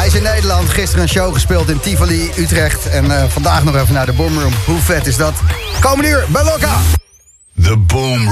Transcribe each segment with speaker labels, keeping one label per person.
Speaker 1: Hij is in Nederland. Gisteren een show gespeeld in Tivoli, Utrecht. En uh, vandaag nog even naar de Boomroom. Hoe vet is dat? Komende uur bij Lokka.
Speaker 2: The Boom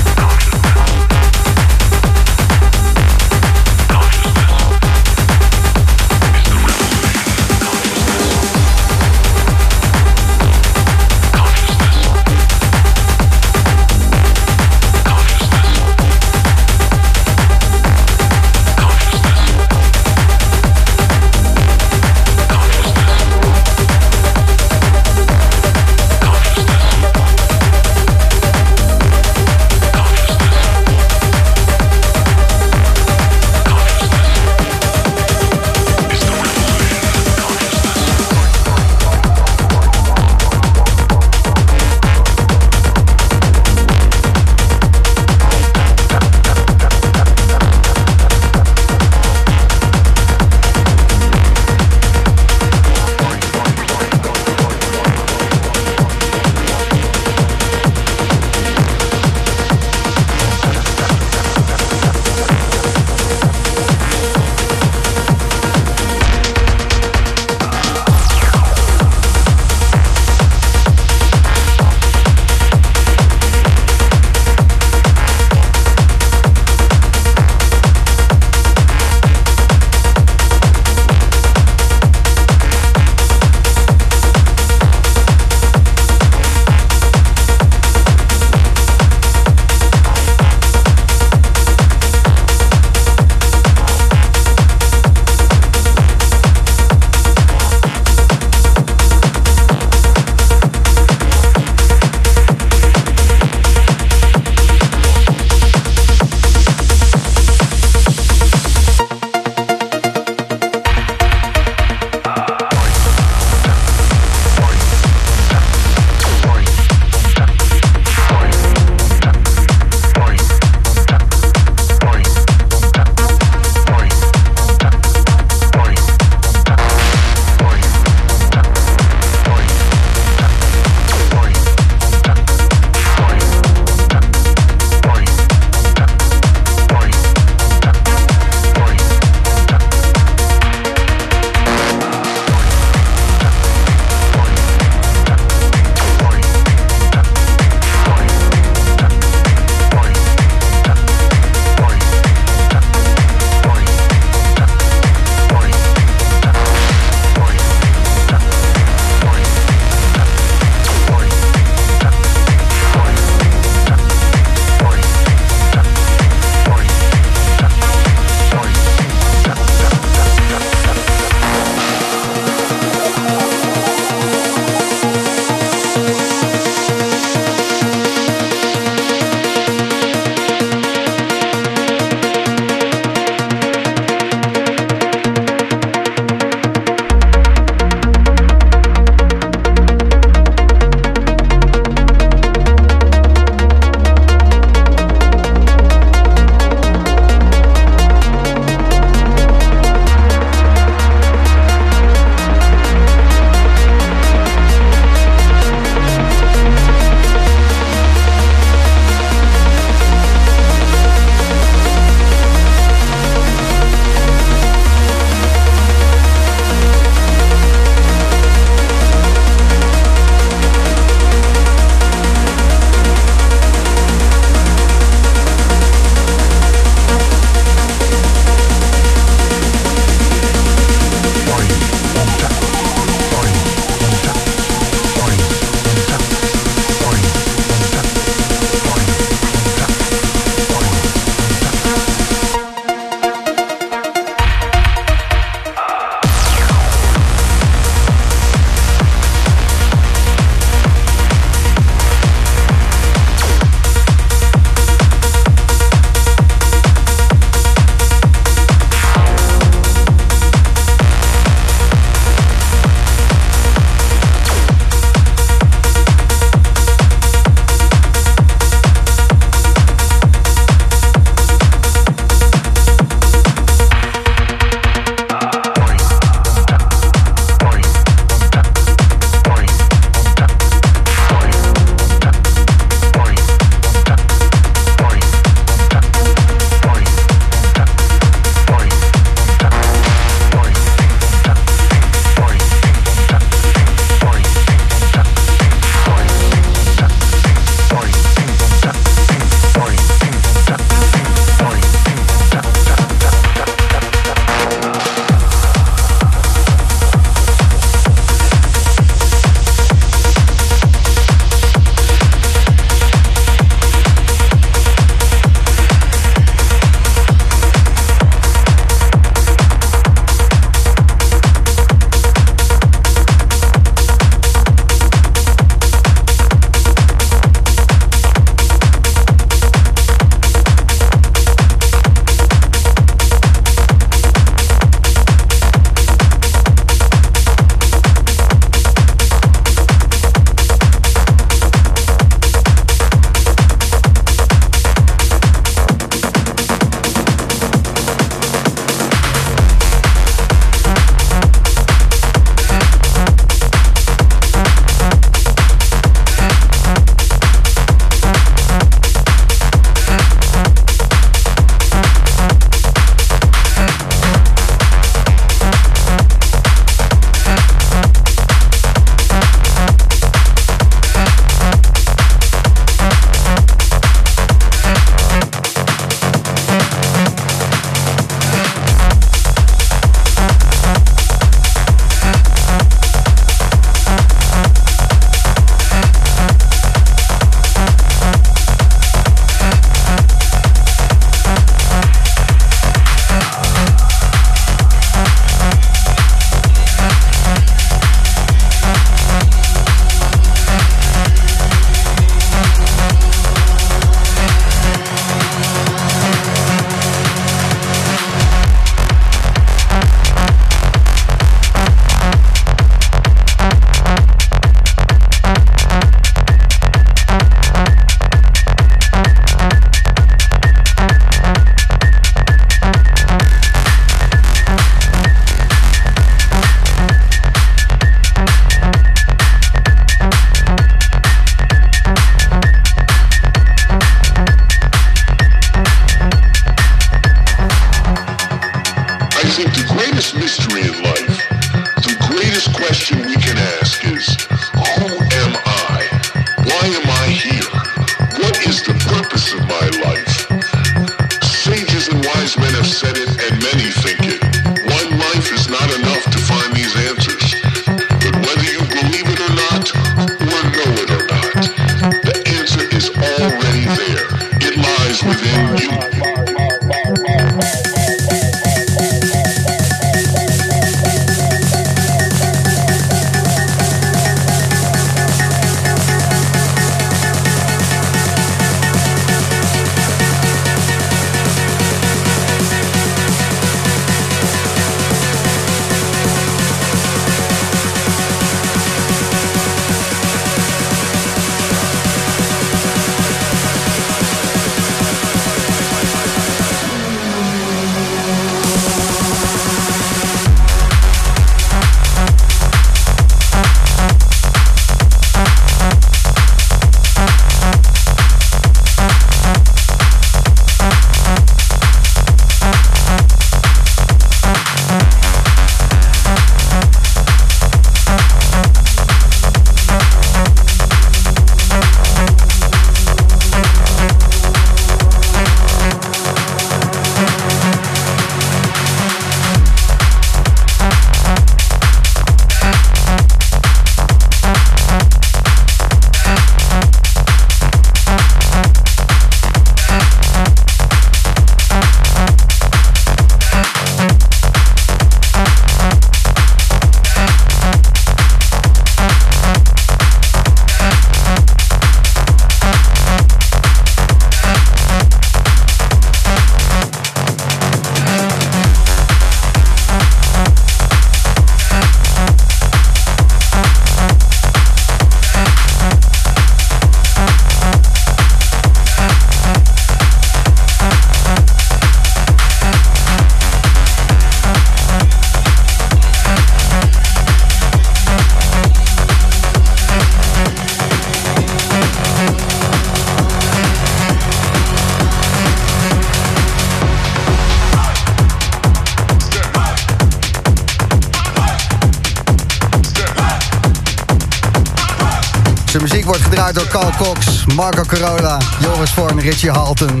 Speaker 3: Marco Corolla, Joris Vorn, Richie Halton,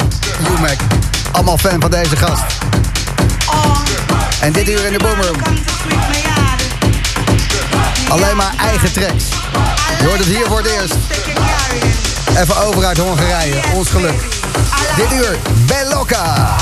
Speaker 3: UMAC. Allemaal fan van deze gast. En dit uur in de Boomroom. Alleen maar eigen tracks. Je hoort het hier voor het eerst. Even over uit Hongarije, ons geluk. Dit uur, Belloka.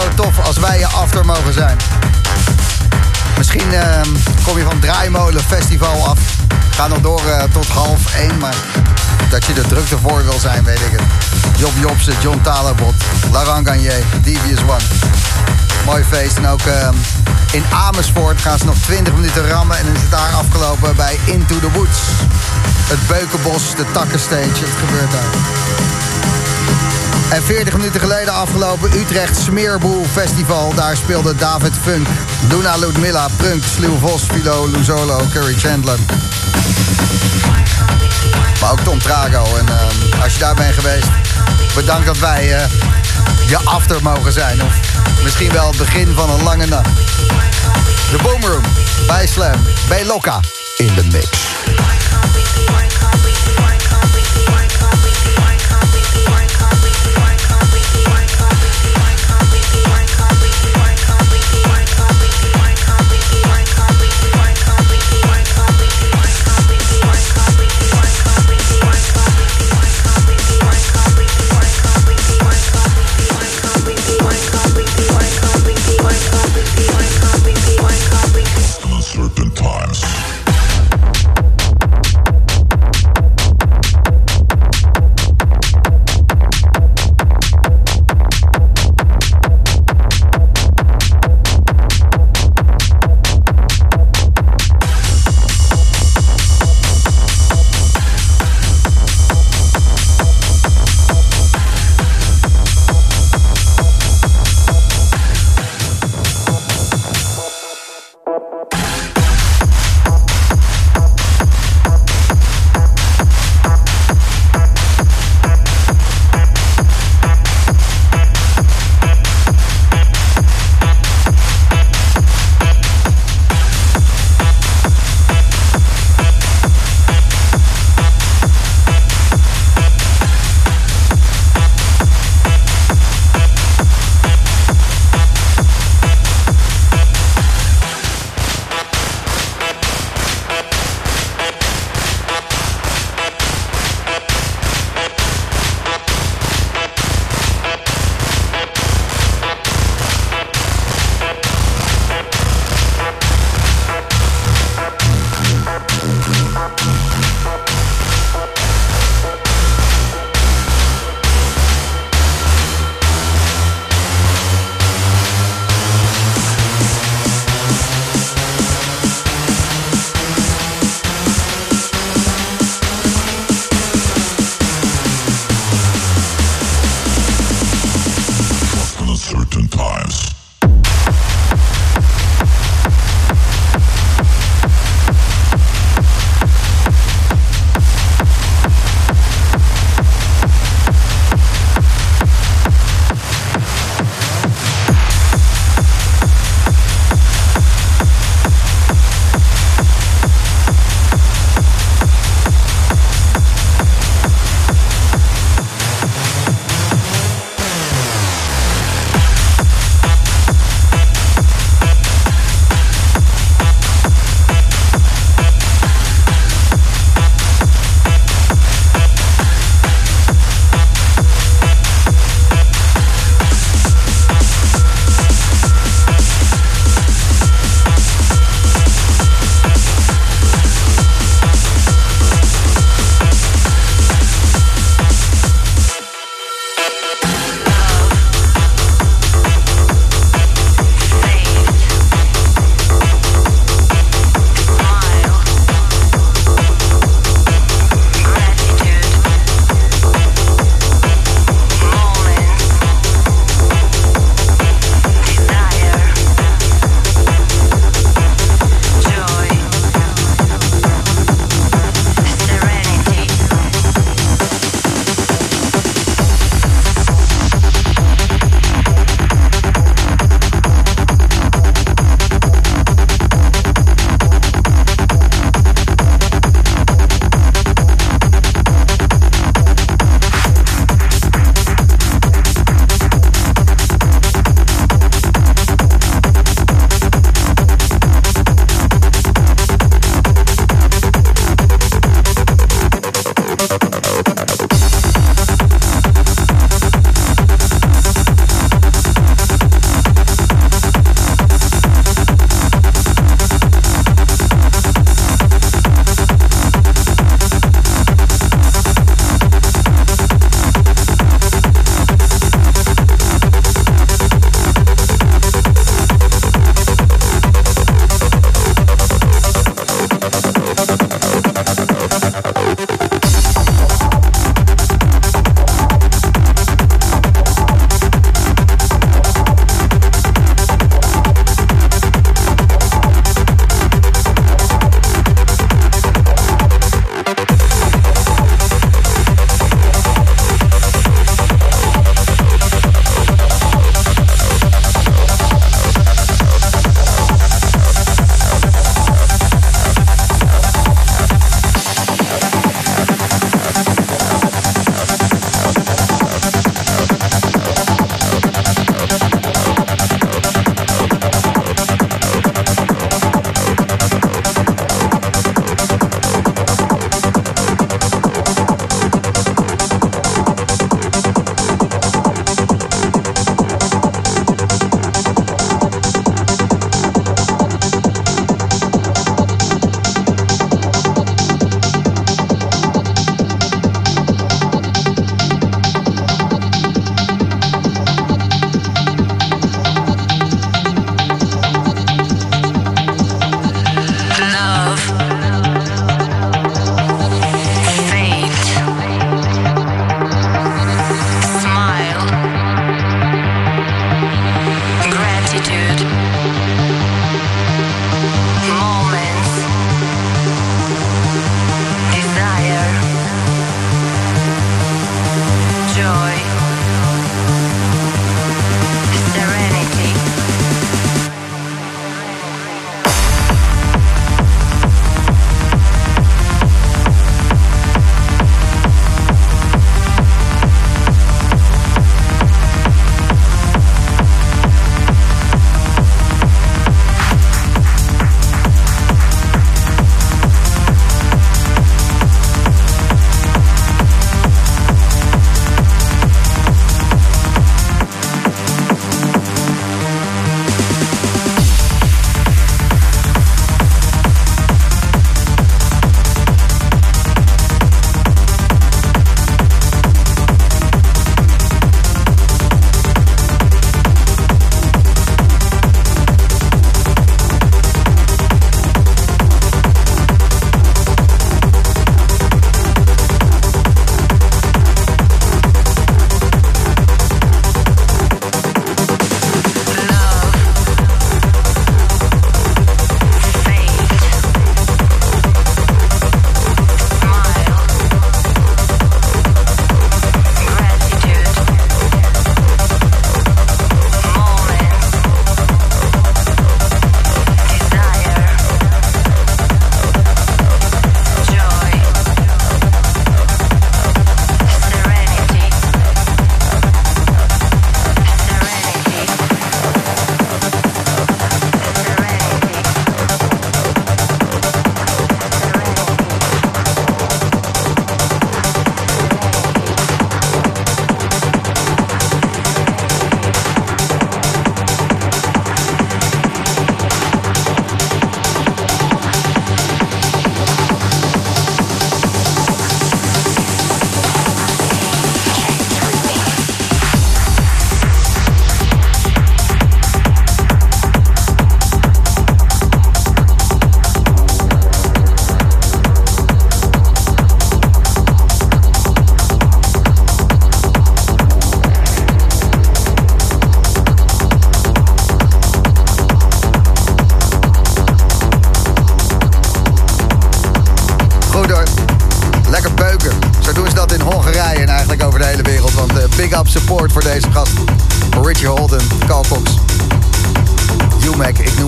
Speaker 1: Zo tof als wij je after mogen zijn. Misschien ehm, kom je van Draaimolen Festival af. Ga nog door eh, tot half één, maar dat je er druk voor wil zijn, weet ik het. Job Jobsen, John Talabot, Laurent Garnier, Devious One. Mooi feest. En ook ehm, in Amersfoort gaan ze nog 20 minuten rammen. En dan is het daar afgelopen bij Into the Woods. Het Beukenbos, de Takkenstage. Gebeurt daar. En 40 minuten geleden afgelopen Utrecht Smeerboel Festival. Daar speelde David Funk, Luna Ludmilla, Prunk, Sluw Vos, Philo, Luzolo, Curry Chandler. Maar ook Tom Trago. En ehm, als je daar bent geweest, bedankt dat wij uh, je after mogen zijn. Of misschien wel het begin van een lange nacht. De Boomroom bij Slam, bij Lokka in de mix.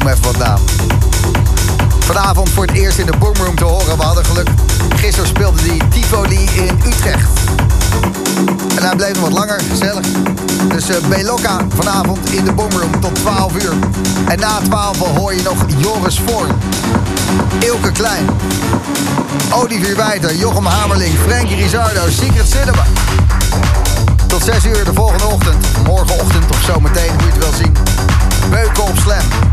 Speaker 1: Even wat naam. Vanavond voor het eerst in de Boomroom te horen. We hadden geluk. Gisteren speelde die Tivoli in Utrecht. En hij bleef nog wat langer, gezellig. Dus uh, Belocca vanavond in de Boomroom tot 12 uur. En na 12 hoor je nog Joris Voorn. Ilke Klein. Olivier Wijter, Jochem Hamerling, Frankie Rizardo, Secret Cinema. Tot 6 uur de volgende ochtend. Morgenochtend of zometeen, hoe je het wel zien. Beuken op Slam.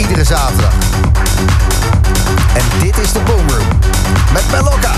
Speaker 1: Iedere zaterdag. En dit is de Boomroom. Met Belocca.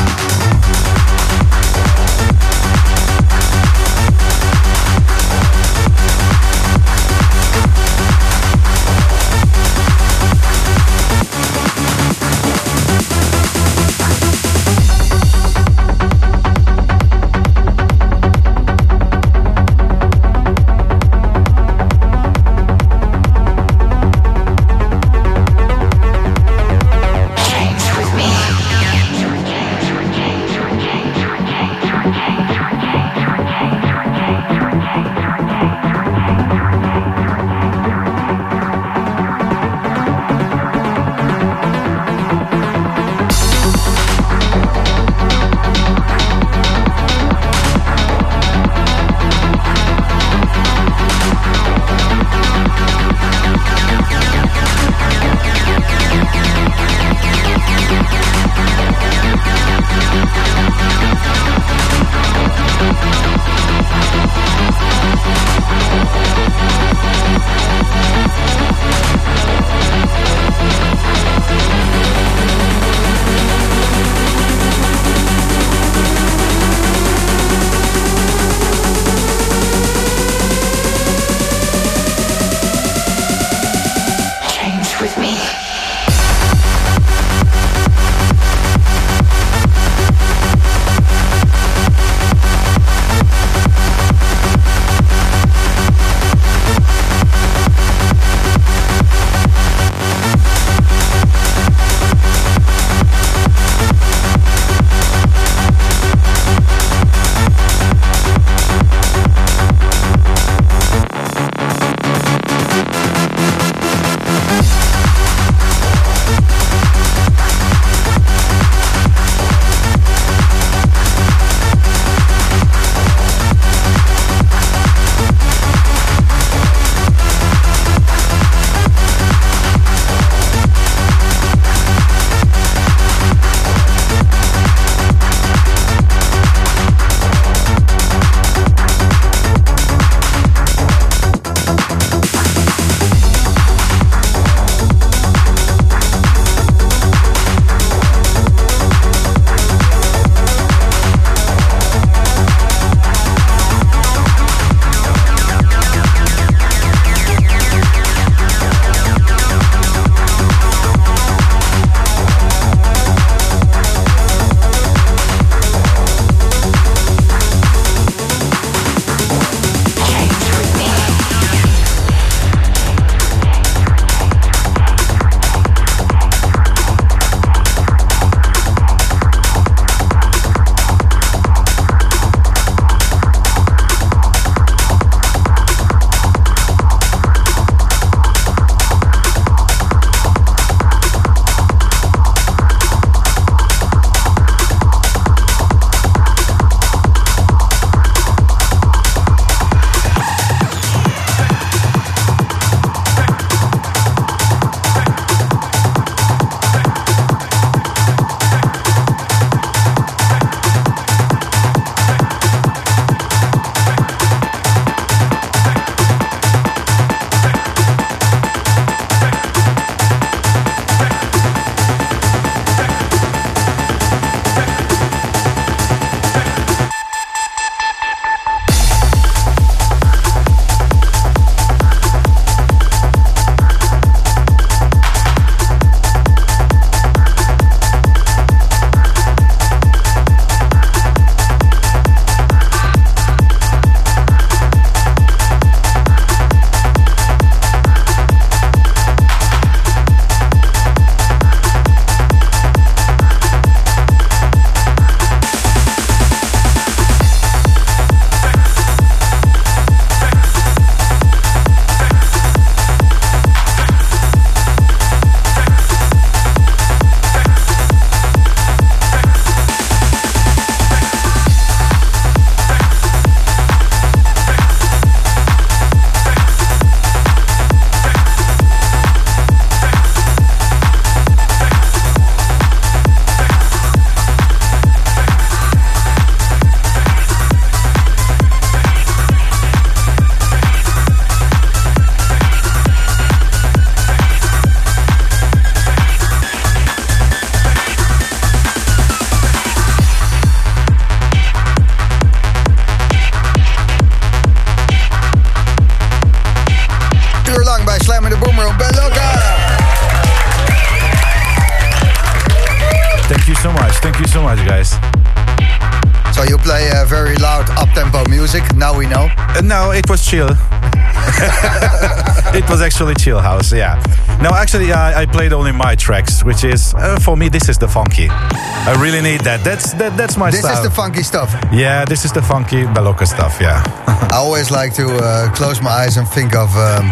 Speaker 4: Actually chill house. Yeah. No, actually, I, I played only my tracks, which is uh, for me. This is the funky. I really need that. That's that, that's my
Speaker 1: This
Speaker 4: style.
Speaker 1: is the funky stuff.
Speaker 4: yeah, this is the funky Belocca stuff. Yeah.
Speaker 1: I always like to uh, close my eyes and think of um,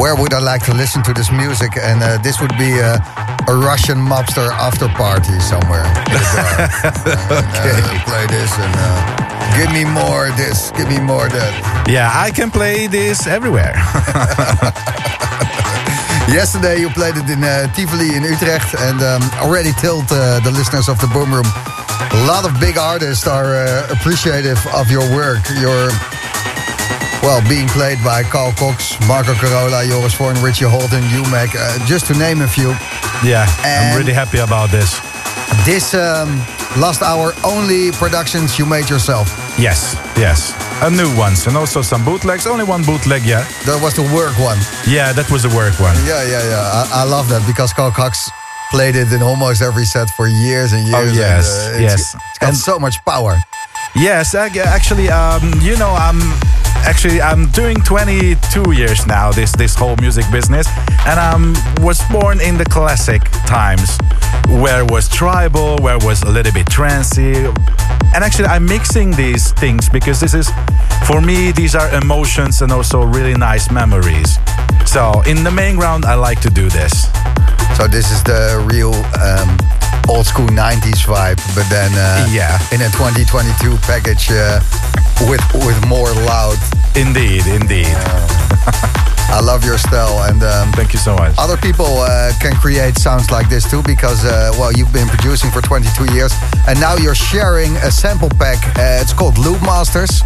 Speaker 1: where would I like to listen to this music, and uh, this would be uh, a Russian mobster after party somewhere. in a bar. And, uh, play this and uh, give me more this, give me more that.
Speaker 4: yeah, I can play this everywhere.
Speaker 1: Yesterday you played it in uh, Tivoli in Utrecht and um, already told uh, the listeners of the Boom Room. A lot of big artists are uh, appreciative of your work. Your well, being played by Carl Cox, Marco Carola, Joris Voorn, Richie Hawtin, UMEK, uh, just to name a few.
Speaker 4: yeah,
Speaker 1: And-
Speaker 4: I'm really happy about this.
Speaker 1: This um, last hour only productions you made yourself.
Speaker 4: Yes, yes. A new ones and also some bootlegs. Only one bootleg, yeah.
Speaker 1: That was the work one.
Speaker 4: Yeah, that was the work one.
Speaker 1: Yeah, yeah, yeah. I, I love that because Carl Cox played it in almost every set for years and years.
Speaker 4: Oh,
Speaker 1: and,
Speaker 4: yes,
Speaker 1: uh, it's-
Speaker 4: yes.
Speaker 1: It's got
Speaker 4: And-
Speaker 1: so much power.
Speaker 4: Yes, actually, um, you know, I'm actually I'm doing 22 years now. This this whole music business, and I was born in the classic times, where was tribal, where was a little bit trancy, and actually I'm mixing these things because this is, for me, these are emotions and also really nice memories. So in the main ground, I like to do this.
Speaker 1: So this is the real um, old school 90s vibe, but then uh,
Speaker 4: Yeah.
Speaker 1: in a 2022 package uh, with with more loud.
Speaker 4: Indeed, indeed.
Speaker 1: I love your style, and um,
Speaker 4: Thank you so much.
Speaker 1: other people uh, can create sounds like this too because uh, well, you've been producing for 22 years, and now you're sharing a sample pack. Uh, it's called Loop Masters.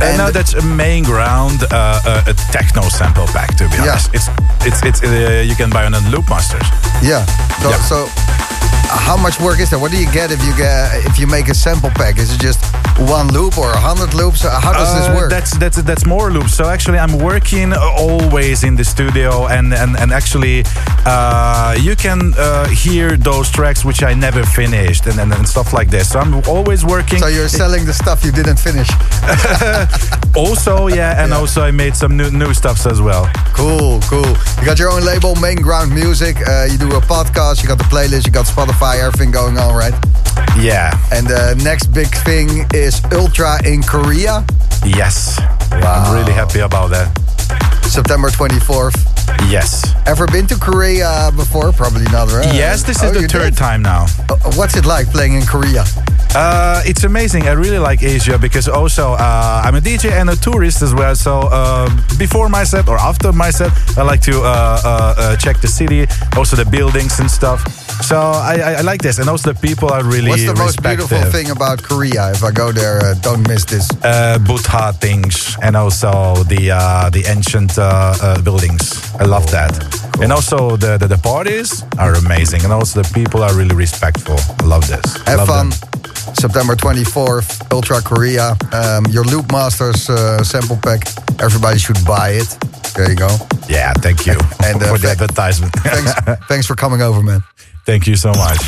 Speaker 4: And no, that's a main ground, uh, uh, a techno sample pack. To be
Speaker 1: Yeah.
Speaker 4: honest, it's it's it's uh, you can buy on a Loopmasters.
Speaker 1: Yeah. So,
Speaker 4: Yeah.
Speaker 1: so how much work is that? What do you get if you get if you make a sample pack? Is it just one loop or a hundred loops? How does this
Speaker 4: Uh,
Speaker 1: work?
Speaker 4: That's that's that's more loops. So actually, I'm working always in the studio, and and and actually, uh, you can uh, hear those tracks which I never finished, and, and and stuff like this. So I'm always working.
Speaker 1: So you're selling the stuff you didn't finish.
Speaker 4: also, yeah, and
Speaker 1: Yeah.
Speaker 4: also I made some new new stuffs as well.
Speaker 1: Cool, cool. You got your own label, Main Ground Music. Uh, you do a podcast. You got the playlist. You got Spotify. Everything going on, right?
Speaker 4: Yeah.
Speaker 1: And the next big thing is Ultra in Korea,
Speaker 4: Yes.
Speaker 1: Wow.
Speaker 4: I'm really happy about that.
Speaker 1: September 24th.
Speaker 4: Yes.
Speaker 1: Ever been to Korea before? Probably not, right?
Speaker 4: Yes, this
Speaker 1: Oh,
Speaker 4: is the third
Speaker 1: did?
Speaker 4: time now.
Speaker 1: Uh, What's it like playing in Korea?
Speaker 4: Uh, it's amazing. I really like Asia because also uh, I'm a DJ and a tourist as well. So uh, before my set or after my set, I like to uh, uh, uh, check the city, also the buildings and stuff. So I, I, like this, and also the people are really
Speaker 1: What's the most beautiful thing about Korea? If I go there, uh, don't miss this.
Speaker 4: Uh, Buddha things and also the uh, the ancient uh, uh, buildings. I love that. And also the, the the parties are amazing, and also the people are really respectful. I love this.
Speaker 1: Have
Speaker 4: Love
Speaker 1: fun.
Speaker 4: them.
Speaker 1: September 24th, Ultra Korea. Um, your Loopmasters uh, sample pack. Everybody should buy it. There you go.
Speaker 4: Yeah, thank you
Speaker 1: And, uh,
Speaker 4: for the advertisement.
Speaker 1: Thanks, thanks for coming over, man.
Speaker 4: thank you so much.